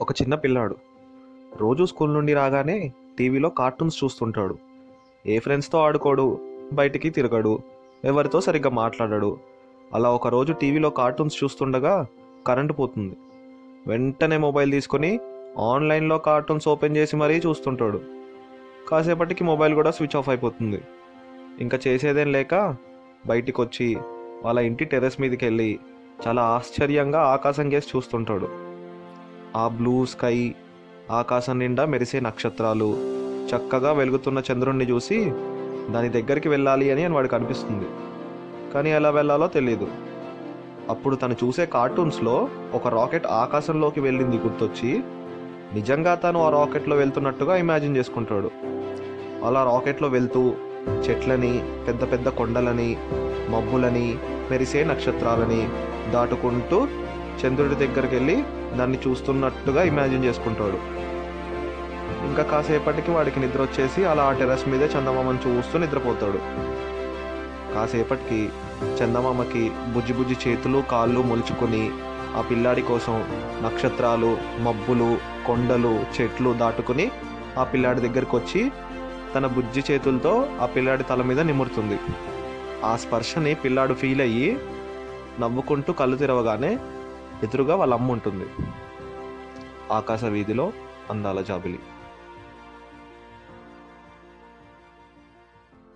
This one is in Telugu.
ఒక చిన్న పిల్లాడు. రోజు స్కూల్ నుండి రాగానే టీవీలో కార్టూన్స్ చూస్తుంటాడు. ఏ ఫ్రెండ్స్తో ఆడుకోడు బయటికి తిరగడు ఎవరితో సరిగ్గా మాట్లాడడు. అలా ఒకరోజు టీవీలో కార్టూన్స్ చూస్తుండగా కరెంటు పోతుంది. వెంటనే మొబైల్ తీసుకొని ఆన్లైన్లో కార్టూన్స్ ఓపెన్ చేసి మరీ చూస్తుంటాడు. కాసేపటికి మొబైల్ కూడా స్విచ్ ఆఫ్ అయిపోతుంది. ఇంకా చేసేదేం లేక బయటికి వచ్చి వాళ్ళ ఇంటి టెర్రస్ మీదకి వెళ్ళి చాలా ఆశ్చర్యంగా ఆకాశం కేసి చూస్తుంటాడు. ఆ బ్లూ స్కై ఆకాశం నిండా మెరిసే నక్షత్రాలు. చక్కగా వెలుగుతున్న చంద్రుణ్ణి చూసి దాని దగ్గరికి వెళ్ళాలి అని అని వాడికి అనిపిస్తుంది. కానీ ఎలా వెళ్ళాలో తెలియదు అప్పుడు తను చూసే కార్టూన్స్లో ఒక రాకెట్ ఆకాశంలోకి వెళ్ళింది గుర్తొచ్చి నిజంగా తను ఆ రాకెట్లో వెళ్తున్నట్టుగా ఇమాజిన్ చేసుకుంటాడు. అలా రాకెట్లో వెళ్తూ చెట్లని పెద్ద పెద్ద కొండలని మబ్బులని మెరిసే నక్షత్రాలని దాటుకుంటూ చంద్రుడి దగ్గరికి వెళ్ళి దాన్ని చూస్తున్నట్టుగా ఇమాజిన్ చేసుకుంటాడు. ఇంకా కాసేపటికి వాడికి నిద్ర వచ్చేసి అలా ఆ టెర్రస్ మీదే చందమామని చూస్తూ నిద్రపోతాడు. కాసేపటికి చందమామకి బుజ్జి బుజ్జి చేతులు కాళ్ళు మొలుచుకొని ఆ పిల్లాడి కోసం నక్షత్రాలు మబ్బులు కొండలు చెట్లు దాటుకుని ఆ పిల్లాడి దగ్గరికి వచ్చి తన బుజ్జి చేతులతో ఆ పిల్లాడి తల మీద నిమురుతుంది. ఆ స్పర్శని పిల్లాడు ఫీల్ అయ్యి నవ్వుకుంటూ కళ్ళు తెరవగానే ఎదురుగా వాళ్ళ అమ్మ ఉంటుంది. ఆకాశ వీధిలో అందాల జాబిలి.